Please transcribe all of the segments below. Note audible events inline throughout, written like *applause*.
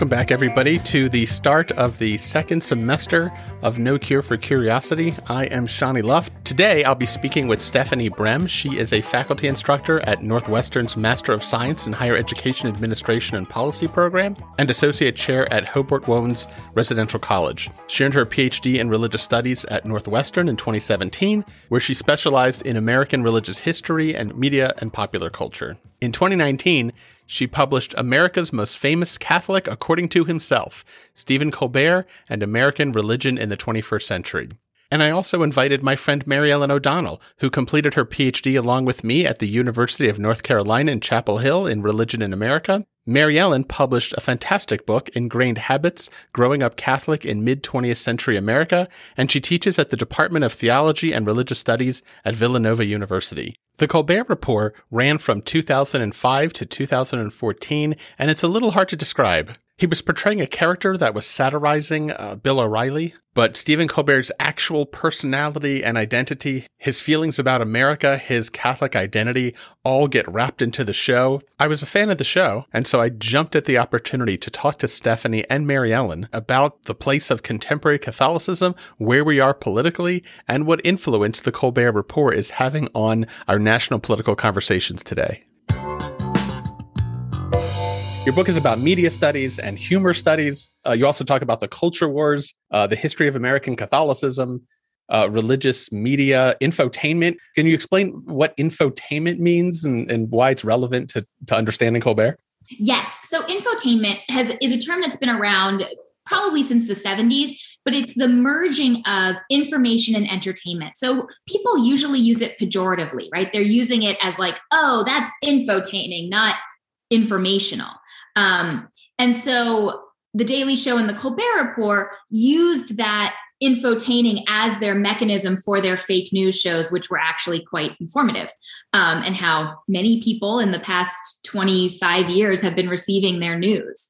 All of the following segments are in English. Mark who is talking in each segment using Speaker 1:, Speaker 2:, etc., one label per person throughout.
Speaker 1: Welcome back, everybody, to the start of the second semester of No Cure for Curiosity. I am Shawnee Luft. Today, I'll be speaking with Stephanie Brehm. She is a faculty instructor at Northwestern's Master of Science in Higher Education Administration and Policy program and associate chair at Hobart Wohn's Residential College. She earned her PhD in religious studies at Northwestern in 2017, where she specialized in American religious history and media and popular culture. In 2019, she published America's Most Famous Catholic According to Himself Stephen Colbert and American Religion in the 21st Century. And I also invited my friend Mary Ellen O'Donnell, who completed her PhD along with me at the University of North Carolina in Chapel Hill in Religion in America. Mary Ellen published a fantastic book, Ingrained Habits Growing Up Catholic in Mid 20th Century America, and she teaches at the Department of Theology and Religious Studies at Villanova University. The Colbert Report ran from 2005 to 2014, and it's a little hard to describe. He was portraying a character that was satirizing uh, Bill O'Reilly, but Stephen Colbert's actual personality and identity, his feelings about America, his Catholic identity, all get wrapped into the show. I was a fan of the show, and so I jumped at the opportunity to talk to Stephanie and Mary Ellen about the place of contemporary Catholicism, where we are politically, and what influence the Colbert Report is having on our national political conversations today. Your book is about media studies and humor studies. Uh, you also talk about the culture wars, uh, the history of American Catholicism, uh, religious media, infotainment. Can you explain what infotainment means and, and why it's relevant to, to understanding Colbert?
Speaker 2: Yes. So infotainment has is a term that's been around probably since the 70s, but it's the merging of information and entertainment. So people usually use it pejoratively, right? They're using it as like, oh, that's infotaining, not informational. Um, and so the Daily Show and the Colbert Report used that infotaining as their mechanism for their fake news shows, which were actually quite informative, um, and how many people in the past 25 years have been receiving their news.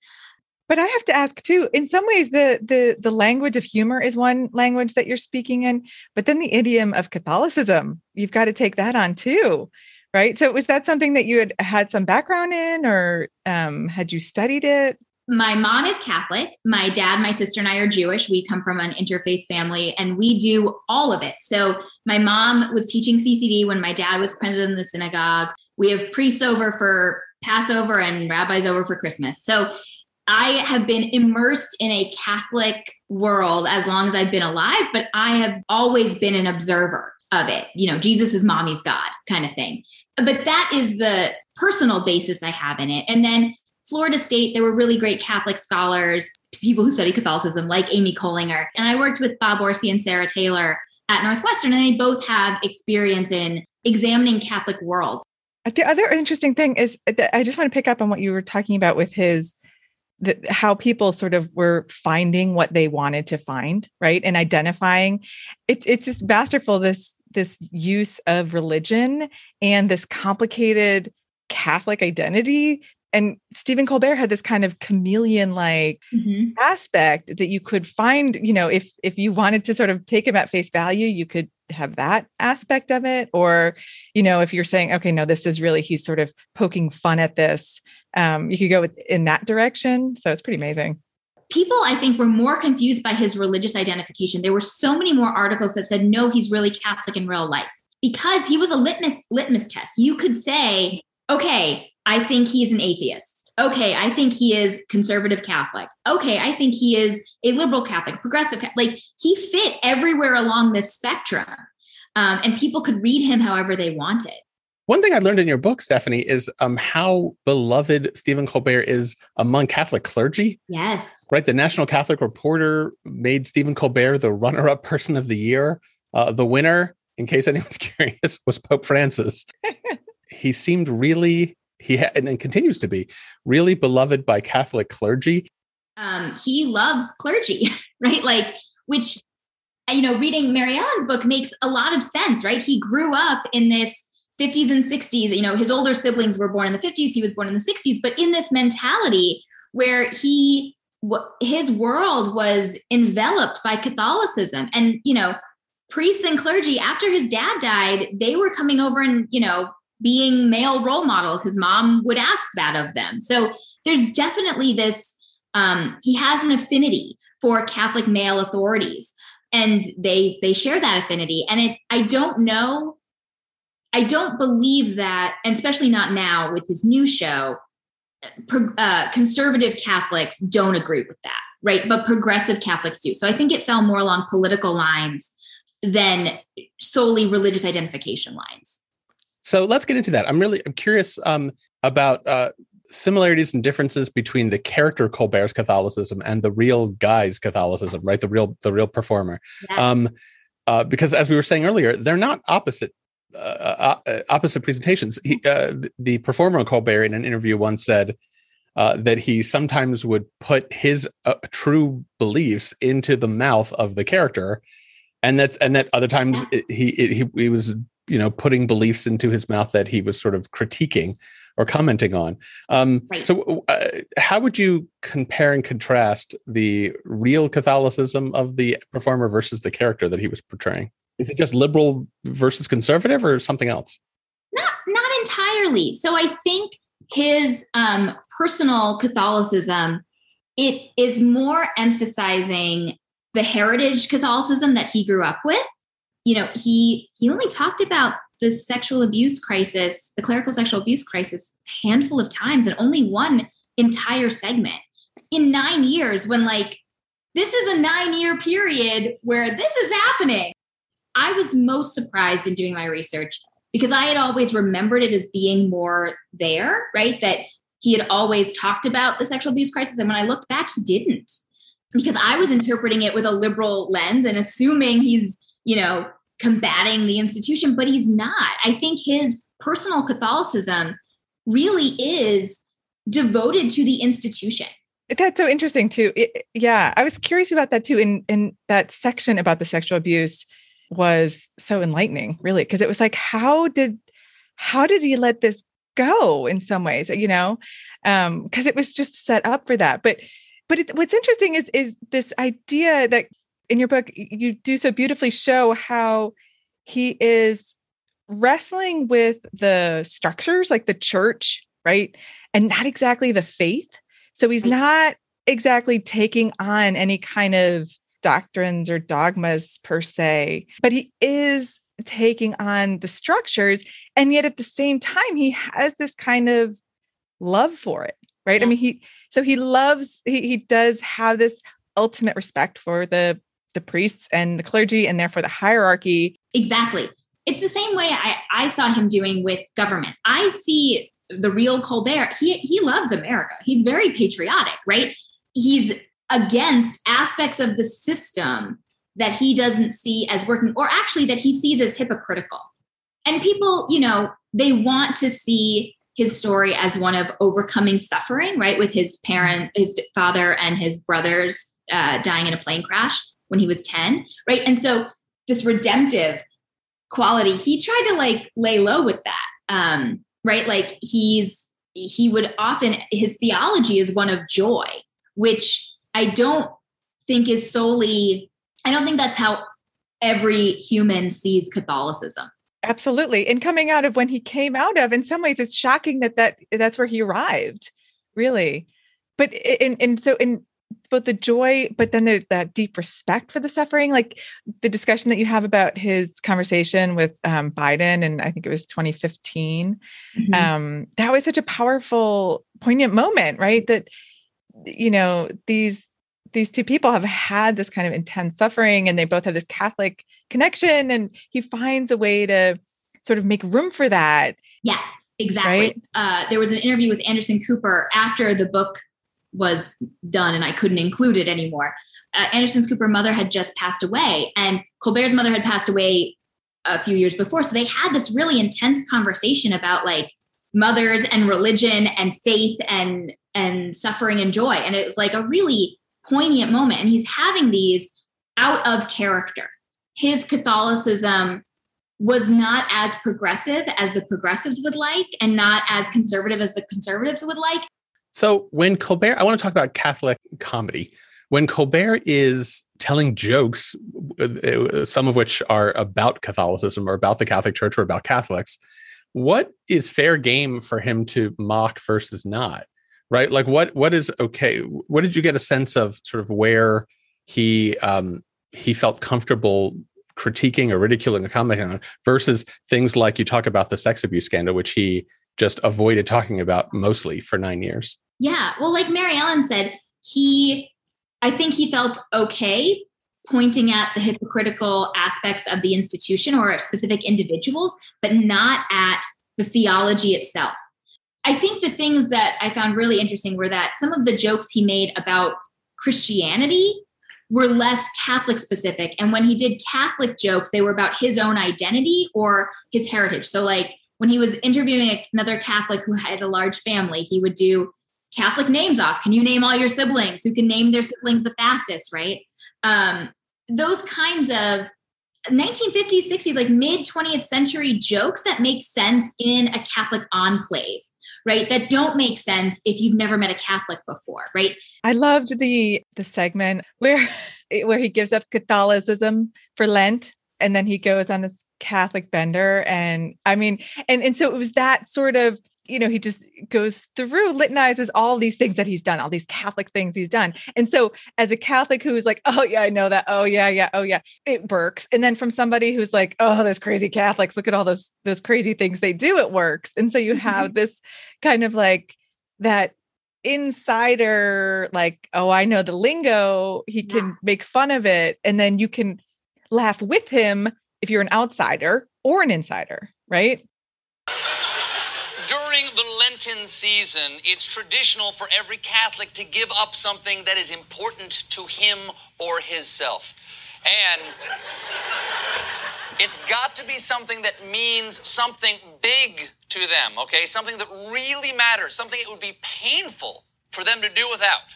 Speaker 3: But I have to ask too. In some ways, the the the language of humor is one language that you're speaking in, but then the idiom of Catholicism, you've got to take that on too right? So was that something that you had had some background in, or um, had you studied it?
Speaker 2: My mom is Catholic. My dad, my sister, and I are Jewish. We come from an interfaith family and we do all of it. So, my mom was teaching CCD when my dad was president of the synagogue. We have priests over for Passover and rabbis over for Christmas. So, I have been immersed in a Catholic world as long as I've been alive, but I have always been an observer of it. You know, Jesus is mommy's God kind of thing. But that is the personal basis I have in it. And then Florida State, there were really great Catholic scholars, people who study Catholicism, like Amy Koehlinger. And I worked with Bob Orsi and Sarah Taylor at Northwestern, and they both have experience in examining Catholic worlds
Speaker 3: The other interesting thing is that I just want to pick up on what you were talking about with his the, how people sort of were finding what they wanted to find, right, and identifying. It, it's just masterful this this use of religion and this complicated Catholic identity. And Stephen Colbert had this kind of chameleon like mm-hmm. aspect that you could find, you know, if if you wanted to sort of take him at face value, you could have that aspect of it. Or, you know, if you're saying, okay, no, this is really he's sort of poking fun at this, um, you could go with, in that direction. So it's pretty amazing
Speaker 2: people i think were more confused by his religious identification. There were so many more articles that said no he's really catholic in real life. Because he was a litmus litmus test. You could say okay i think he's an atheist. Okay i think he is conservative catholic. Okay i think he is a liberal catholic progressive like he fit everywhere along this spectrum. Um, and people could read him however they wanted
Speaker 1: one thing I learned in your book, Stephanie, is um, how beloved Stephen Colbert is among Catholic clergy.
Speaker 2: Yes.
Speaker 1: Right. The National Catholic Reporter made Stephen Colbert the runner up person of the year. Uh, the winner, in case *laughs* anyone's curious, was Pope Francis. he seemed really, he had, and continues to be really beloved by Catholic clergy.
Speaker 2: Um, he loves clergy, *laughs* right? Like, which, you know, reading Mary Ellen's book makes a lot of sense, right? He grew up in this 50s and 60s. You know, his older siblings were born in the 50s, he was born in the 60s, but in this mentality where he his world was enveloped by Catholicism and you know priests and clergy after his dad died they were coming over and you know being male role models his mom would ask that of them so there's definitely this Um, he has an affinity for Catholic male authorities, and they they share that affinity. And it, I don't know, I don't believe that, and especially not now with his new show. Uh, conservative Catholics don't agree with that, right? But progressive Catholics do. So I think it fell more along political lines than solely religious identification lines.
Speaker 1: So let's get into that. I'm really I'm curious um, about uh, similarities and differences between the character Colbert's Catholicism and the real guy's Catholicism, right? The real the real performer. Um, uh, because as we were saying earlier, they're not opposite uh, uh, uh opposite presentations. He, uh, the performer Colbert in an interview once said uh, that he sometimes would put his true beliefs into the mouth of the character, and that and that other times it, he it, he he was you know putting beliefs into his mouth that he was sort of critiquing or commenting on. Um, right. So, uh, how would you compare and contrast the real Catholicism of the performer versus the character that he was portraying? Is it just liberal versus conservative, or something else?
Speaker 2: Not, not entirely. So, I think his um, personal Catholicism it is more emphasizing the heritage Catholicism that he grew up with. You know, he he only talked about the sexual abuse crisis, the clerical sexual abuse crisis, a handful of times and only one entire segment in nine years when, like, this is a nine year period where this is happening. I was most surprised in doing my research because I had always remembered it as being more there, right? That he had always talked about the sexual abuse crisis. And when I looked back, he didn't because I was interpreting it with a liberal lens and assuming he's, you know, combating the institution, but he's not. I think his personal Catholicism really is devoted to the institution.
Speaker 3: That's so interesting too. It, yeah, I was curious about that too. In in that section about the sexual abuse was so enlightening, really, because it was like, how did how did he let this go? In some ways, you know, because um, it was just set up for that. But but it, what's interesting is is this idea that in your book you do so beautifully show how he is wrestling with the structures like the church right and not exactly the faith so he's not exactly taking on any kind of doctrines or dogmas per se but he is taking on the structures and yet at the same time he has this kind of love for it right yeah. i mean he so he loves he, he does have this ultimate respect for the the priests and the clergy and therefore the hierarchy.
Speaker 2: Exactly. It's the same way I, I saw him doing with government. I see the real Colbert. He he loves America. He's very patriotic, right? He's against aspects of the system that he doesn't see as working, or actually that he sees as hypocritical. And people, you know, they want to see his story as one of overcoming suffering, right? With his parent, his father, and his brothers uh, dying in a plane crash when he was 10, right? And so this redemptive quality, he tried to like lay low with that. Um, right? Like he's he would often his theology is one of joy, which I don't think is solely I don't think that's how every human sees Catholicism.
Speaker 3: Absolutely. And coming out of when he came out of, in some ways, it's shocking that that that's where he arrived, really. But in and so in both the joy, but then the, that deep respect for the suffering, like the discussion that you have about his conversation with um, Biden, and I think it was 2015. Mm-hmm. Um, that was such a powerful, poignant moment, right? That you know these these two people have had this kind of intense suffering, and they both have this Catholic connection, and he finds a way to sort of make room for that.
Speaker 2: Yeah, exactly. Right? Uh, there was an interview with Anderson Cooper after the book was done and I couldn't include it anymore. Uh, Anderson's Cooper mother had just passed away, and Colbert's mother had passed away a few years before. So they had this really intense conversation about like mothers and religion and faith and and suffering and joy. And it was like a really poignant moment. And he's having these out of character. His Catholicism was not as progressive as the progressives would like, and not as conservative as the conservatives would like.
Speaker 1: So when Colbert, I want to talk about Catholic comedy. When Colbert is telling jokes, uh, some of which are about Catholicism or about the Catholic Church or about Catholics, what is fair game for him to mock versus not? right? Like what what is okay? What did you get a sense of sort of where he um he felt comfortable critiquing or ridiculing or commenting on versus things like you talk about the sex abuse scandal, which he just avoided talking about mostly for nine years.
Speaker 2: Yeah. Well, like Mary Ellen said, he I think he felt okay pointing at the hypocritical aspects of the institution or specific individuals, but not at the theology itself. I think the things that I found really interesting were that some of the jokes he made about Christianity were less Catholic specific. And when he did Catholic jokes, they were about his own identity or his heritage. So, like when he was interviewing another Catholic who had a large family, he would do Catholic names off. Can you name all your siblings? Who can name their siblings the fastest, right? Um, those kinds of 1950s, 60s, like mid 20th century jokes that make sense in a Catholic enclave right that don't make sense if you've never met a catholic before right
Speaker 3: i loved the the segment where *laughs* where he gives up catholicism for lent and then he goes on this catholic bender and i mean and and so it was that sort of you know, he just goes through, litanizes all these things that he's done, all these Catholic things he's done. And so, as a Catholic who is like, oh, yeah, I know that. Oh, yeah, yeah. Oh, yeah, it works. And then from somebody who's like, oh, those crazy Catholics, look at all those, those crazy things they do, it works. And so, you have mm-hmm. this kind of like that insider, like, oh, I know the lingo. He can yeah. make fun of it. And then you can laugh with him if you're an outsider or an insider, right?
Speaker 4: During the Lenten season, it's traditional for every Catholic to give up something that is important to him or himself. And it's got to be something that means something big to them, okay? Something that really matters, something it would be painful for them to do without.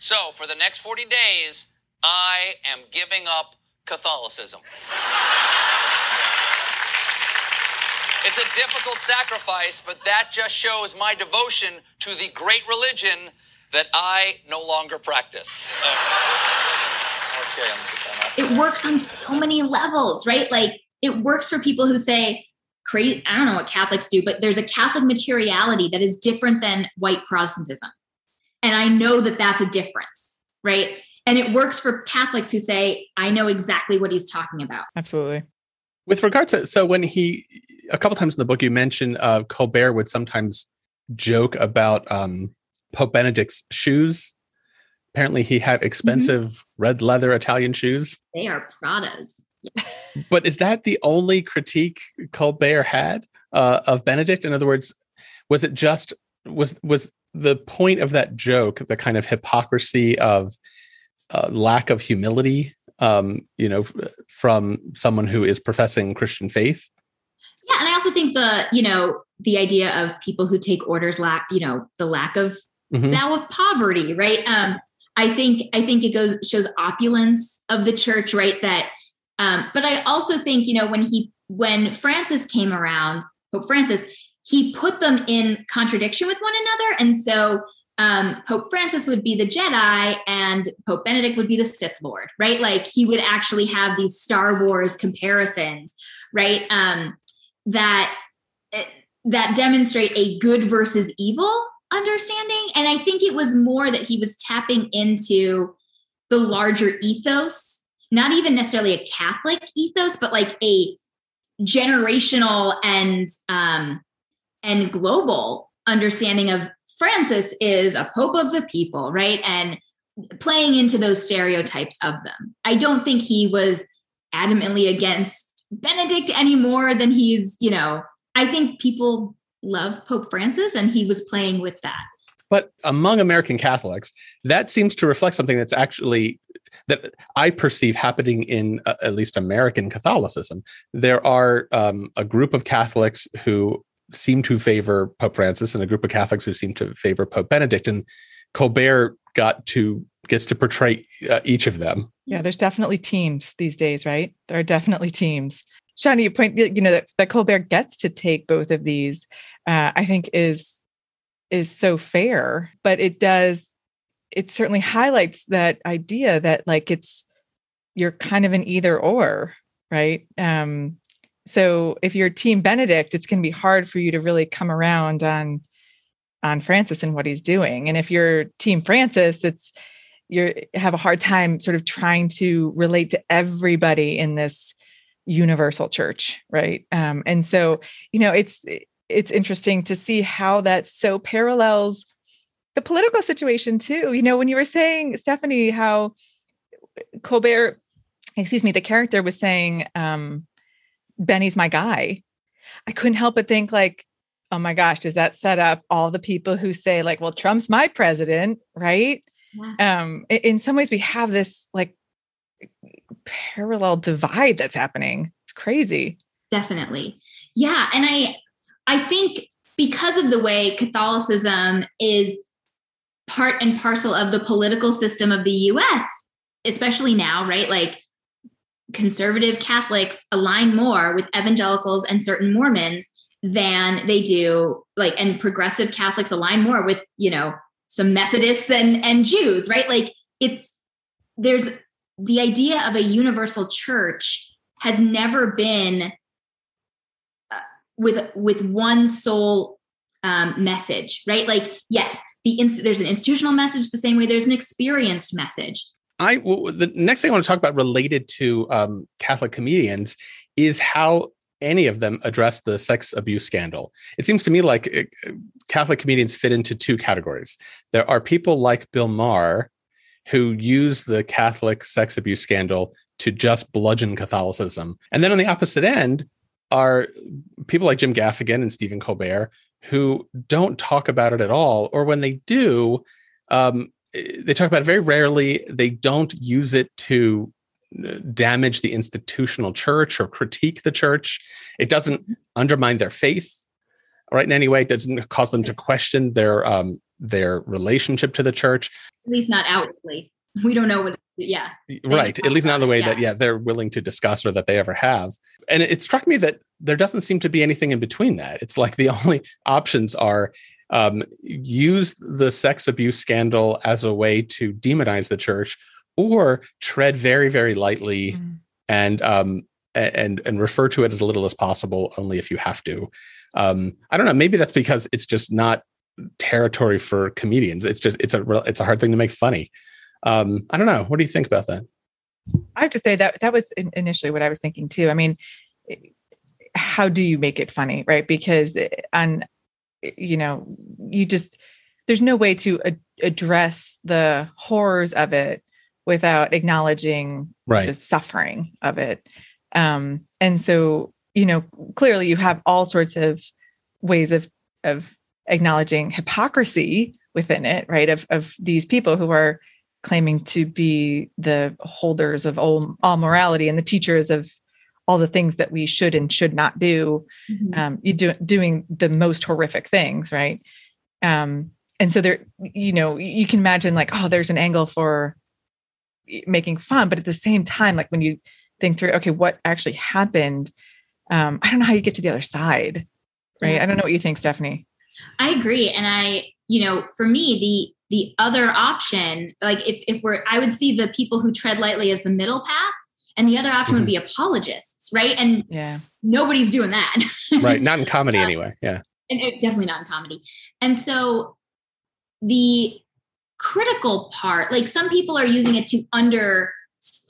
Speaker 4: So, for the next 40 days, I am giving up Catholicism. It's a difficult sacrifice, but that just shows my devotion to the great religion that I no longer practice.
Speaker 2: Okay, it works on so many levels, right? Like it works for people who say, crazy, I don't know what Catholics do, but there's a Catholic materiality that is different than white Protestantism. And I know that that's a difference, right? And it works for Catholics who say, I know exactly what he's talking about.
Speaker 3: Absolutely.
Speaker 1: With regards to, so when he, a couple times in the book, you mentioned uh, Colbert would sometimes joke about um, Pope Benedict's shoes. Apparently, he had expensive mm-hmm. red leather Italian shoes.
Speaker 2: They are Pradas. *laughs*
Speaker 1: but is that the only critique Colbert had uh, of Benedict? In other words, was it just was was the point of that joke the kind of hypocrisy of uh, lack of humility? Um, you know, from someone who is professing Christian faith.
Speaker 2: Yeah, and I also think the you know the idea of people who take orders lack you know the lack of mm-hmm. now of poverty, right? Um, I think I think it goes shows opulence of the church, right? That, um, but I also think you know when he when Francis came around, Pope Francis, he put them in contradiction with one another, and so um, Pope Francis would be the Jedi and Pope Benedict would be the Sith Lord, right? Like he would actually have these Star Wars comparisons, right? Um, that eh, that demonstrate a good versus evil understanding and i think it was more that he was tapping into the larger ethos not even necessarily a catholic ethos but like a generational and um and global understanding of francis is a pope of the people right and playing into those stereotypes of them i don't think he was adamantly against Benedict any more than he's, you know, I think people love Pope Francis and he was playing with that.
Speaker 1: But among American Catholics, that seems to reflect something that's actually that I perceive happening in uh, at least American Catholicism. There are um, a group of Catholics who seem to favor Pope Francis and a group of Catholics who seem to favor Pope Benedict. And Colbert got to gets to portray uh, each of them.
Speaker 3: Yeah, there's definitely teams these days, right? There are definitely teams. Shani, you point, you know, that, that Colbert gets to take both of these, uh, I think is is so fair, but it does, it certainly highlights that idea that like it's you're kind of an either or, right? Um, so if you're Team Benedict, it's going to be hard for you to really come around on on Francis and what he's doing. And if you're Team Francis, it's you have a hard time sort of trying to relate to everybody in this universal church, right? Um, and so, you know, it's it's interesting to see how that so parallels the political situation too. You know, when you were saying Stephanie, how Colbert, excuse me, the character was saying, um, Benny's my guy. I couldn't help but think like, oh my gosh, does that set up all the people who say like, well, Trump's my president, right? Yeah. Um, in some ways, we have this like parallel divide that's happening. It's crazy.
Speaker 2: Definitely, yeah, and I, I think because of the way Catholicism is part and parcel of the political system of the U.S., especially now, right? Like conservative Catholics align more with evangelicals and certain Mormons than they do like and progressive Catholics align more with, you know, some Methodists and and Jews, right? Like it's there's the idea of a universal church has never been uh, with with one sole um, message, right? Like yes, the inst- there's an institutional message the same way there's an experienced message.
Speaker 1: The next thing I want to talk about related to um, Catholic comedians is how any of them address the sex abuse scandal. It seems to me like uh, Catholic comedians fit into two categories. There are people like Bill Maher who use the Catholic sex abuse scandal to just bludgeon Catholicism. And then on the opposite end are people like Jim Gaffigan and Stephen Colbert who don't talk about it at all, or when they do, um, they talk about it very rarely. They don't use it to damage the institutional church or critique the church. It doesn't undermine their faith, right? In any way, it doesn't cause them to question their um, their relationship to the church.
Speaker 2: At least not outwardly. We don't know what. Yeah.
Speaker 1: Right. At least not in the way yeah. that yeah they're willing to discuss or that they ever have. And it struck me that there doesn't seem to be anything in between that. It's like the *laughs* only options are um, use the sex abuse scandal as a way to demonize the church or tread very very lightly mm. and um and and refer to it as little as possible only if you have to. Um i don't know maybe that's because it's just not territory for comedians. It's just it's a it's a hard thing to make funny. Um i don't know. What do you think about that?
Speaker 3: I have to say that that was initially what i was thinking too. I mean how do you make it funny right? Because eh, on you know you just there's no way to ad- address the horrors of it without acknowledging right. the suffering of it. Um, and so, you know, clearly you have all sorts of ways of of acknowledging hypocrisy within it, right? Of of these people who are claiming to be the holders of all, all morality and the teachers of all the things that we should and should not do. Mm-hmm. Um, you do doing the most horrific things, right? Um, and so there, you know, you can imagine like, oh, there's an angle for making fun but at the same time like when you think through okay what actually happened um i don't know how you get to the other side right yeah. i don't know what you think stephanie
Speaker 2: i agree and i you know for me the the other option like if if we're i would see the people who tread lightly as the middle path and the other option mm-hmm. would be apologists right? And
Speaker 3: yeah.
Speaker 2: nobody's doing that. *laughs*
Speaker 1: Right not in comedy anyway yeah.
Speaker 2: And it, definitely not in comedy. And so the critical part like some people are using it to under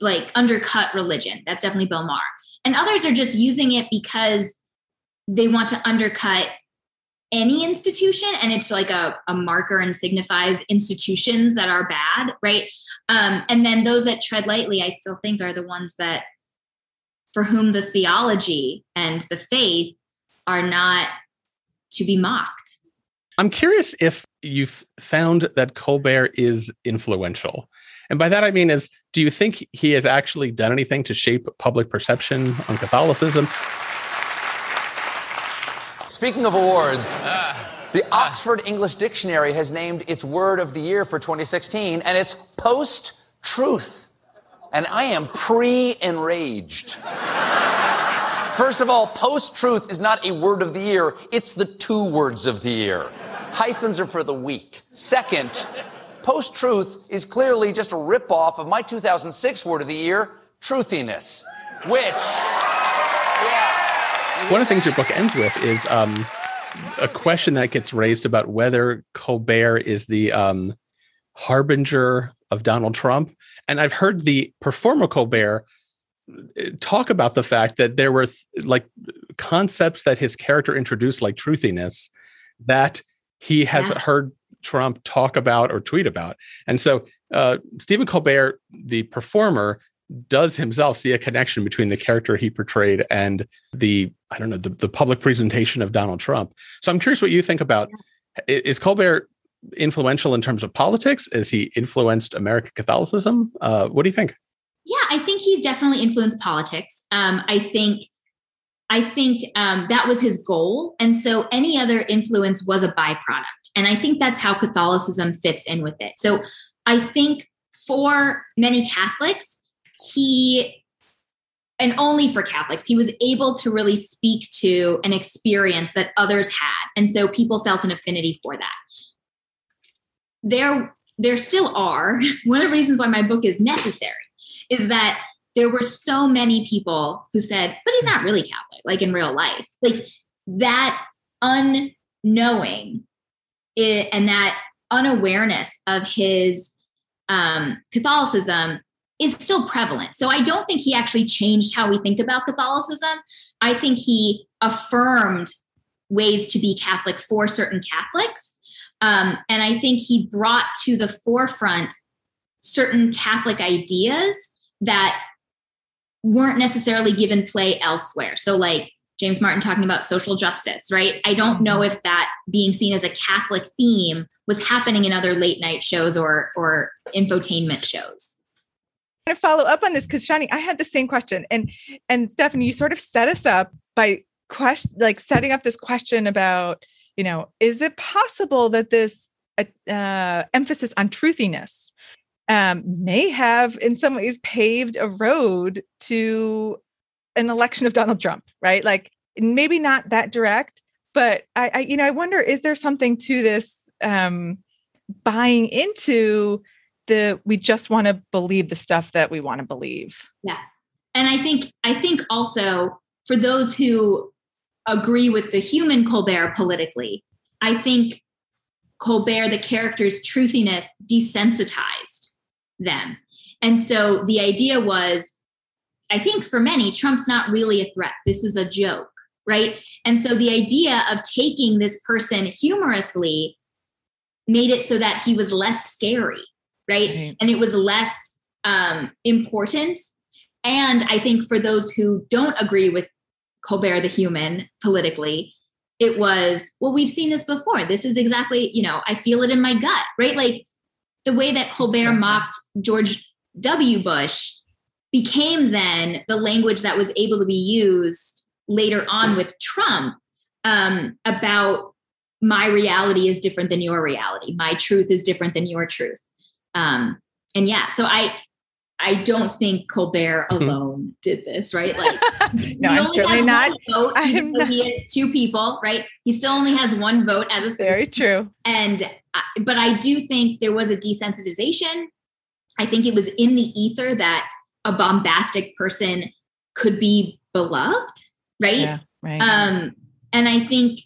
Speaker 2: like undercut religion. That's definitely bill maher. And others are just using it because they want to undercut any institution and it's like a, a marker and signifies institutions that are bad right um, and then those that tread lightly i still think are the ones that for whom the theology and the faith are not to be mocked
Speaker 1: I'm curious if you've found that Colbert is influential. And by that I mean is do you think he has actually done anything to shape public perception on Catholicism?
Speaker 5: Speaking of awards, the Oxford English Dictionary has named its word of the year for 2016 and it's post truth. And I am pre enraged. First of all, post truth is not a word of the year, it's the two words of the year. Hyphens are for the weak. Second, post truth is clearly just a ripoff of my 2006 word of the year, truthiness, which.
Speaker 1: One of the things your book ends with is um, a question that gets raised about whether Colbert is the um, harbinger of Donald Trump. And I've heard the performer Colbert uh, talk about the fact that there were like concepts that his character introduced, like truthiness, that he has yeah. heard Trump talk about or tweet about. And so uh, Stephen Colbert, the performer, does himself see a connection between the character he portrayed and the I don't know the, the public presentation of Donald Trump. So I'm curious what you think about is Colbert influential in terms of politics? Is he influenced American Catholicism? Uh, what do you think?
Speaker 2: Yeah, I think he's definitely influenced politics. Um, I think I think um, that was his goal, and so any other influence was a byproduct. And I think that's how Catholicism fits in with it. So I think for many Catholics, he and only for Catholics, he was able to really speak to an experience that others had. And so people felt an affinity for that. There, there still are. *laughs* One of the reasons why my book is necessary is that there were so many people who said, but he's not really Catholic, like in real life. Like that unknowing it, and that unawareness of his um, Catholicism is still prevalent. So I don't think he actually changed how we think about Catholicism. I think he affirmed ways to be Catholic for certain Catholics. Um, and I think he brought to the forefront certain Catholic ideas that weren't necessarily given play elsewhere. So, like James Martin talking about social justice, right? I don't know if that being seen as a Catholic theme was happening in other late night shows or or infotainment shows
Speaker 3: to follow up on this because Shani, I had the same question, and and Stephanie, you sort of set us up by question, like setting up this question about, you know, is it possible that this uh, uh, emphasis on truthiness um, may have, in some ways, paved a road to an election of Donald Trump, right? Like maybe not that direct, but I, I you know, I wonder, is there something to this um, buying into? The we just want to believe the stuff that we want to believe.
Speaker 2: Yeah. And I think I think also for those who agree with the human Colbert politically, I think Colbert, the character's truthiness, desensitized them. And so the idea was, I think for many, Trump's not really a threat. This is a joke, right? And so the idea of taking this person humorously made it so that he was less scary right? right. And it was less um, important. And I think for those who don't agree with Colbert the human politically, it was, well, we've seen this before. This is exactly, you know, I feel it in my gut, right? Like the way that Colbert mocked George W. Bush became then the language that was able to be used later on with Trump um, about my reality is different than your reality. My truth is different than your truth. Um, and yeah, so I I don't think Colbert mm-hmm. *laughs* alone did this, right? Like, *laughs*
Speaker 3: no, I'm certainly not.
Speaker 2: Vote, *laughs* I'm not. He has two people, right? He still only has one vote as a citizen.
Speaker 3: Very true.
Speaker 2: And, but I do think there was a desensitization. I think it was in the ether that a bombastic person could be beloved, right? Yeah, right. Um, and I think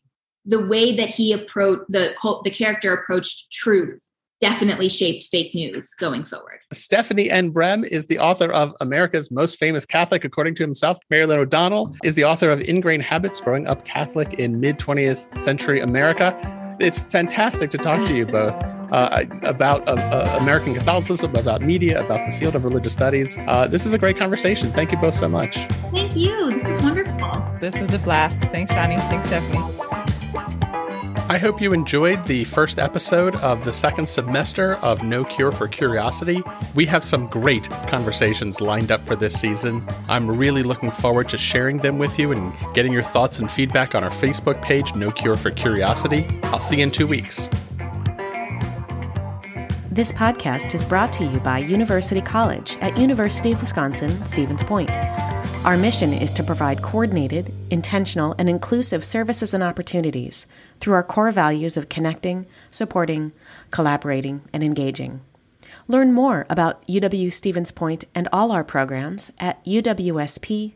Speaker 2: the way that he approached the the character approached truth definitely shaped fake news going forward.
Speaker 1: Stephanie N. Brehm is the author of America's Most Famous Catholic, according to himself. Mary Ellen O'Donnell is the author of Ingrained Habits Growing Up Catholic in Mid 20th Century America. It's fantastic to talk to you both uh, about uh, uh, American Catholicism, about media, about the field of religious studies. Uh, this is a great conversation. Thank you both so much.
Speaker 2: Thank you. This is wonderful.
Speaker 3: This was a blast. Thanks, Shani. Thanks, Stephanie.
Speaker 1: I hope you enjoyed the first episode of the second semester of No Cure for Curiosity. We have some great conversations lined up for this season. I'm really looking forward to sharing them with you and getting your thoughts and feedback on our Facebook page, No Cure for Curiosity. I'll see you in two weeks.
Speaker 6: This podcast is brought to you by University College at University of Wisconsin, Stevens Point. Our mission is to provide coordinated, intentional, and inclusive services and opportunities through our core values of connecting, supporting, collaborating, and engaging. Learn more about UW Stevens Point and all our programs at uwsp.edu.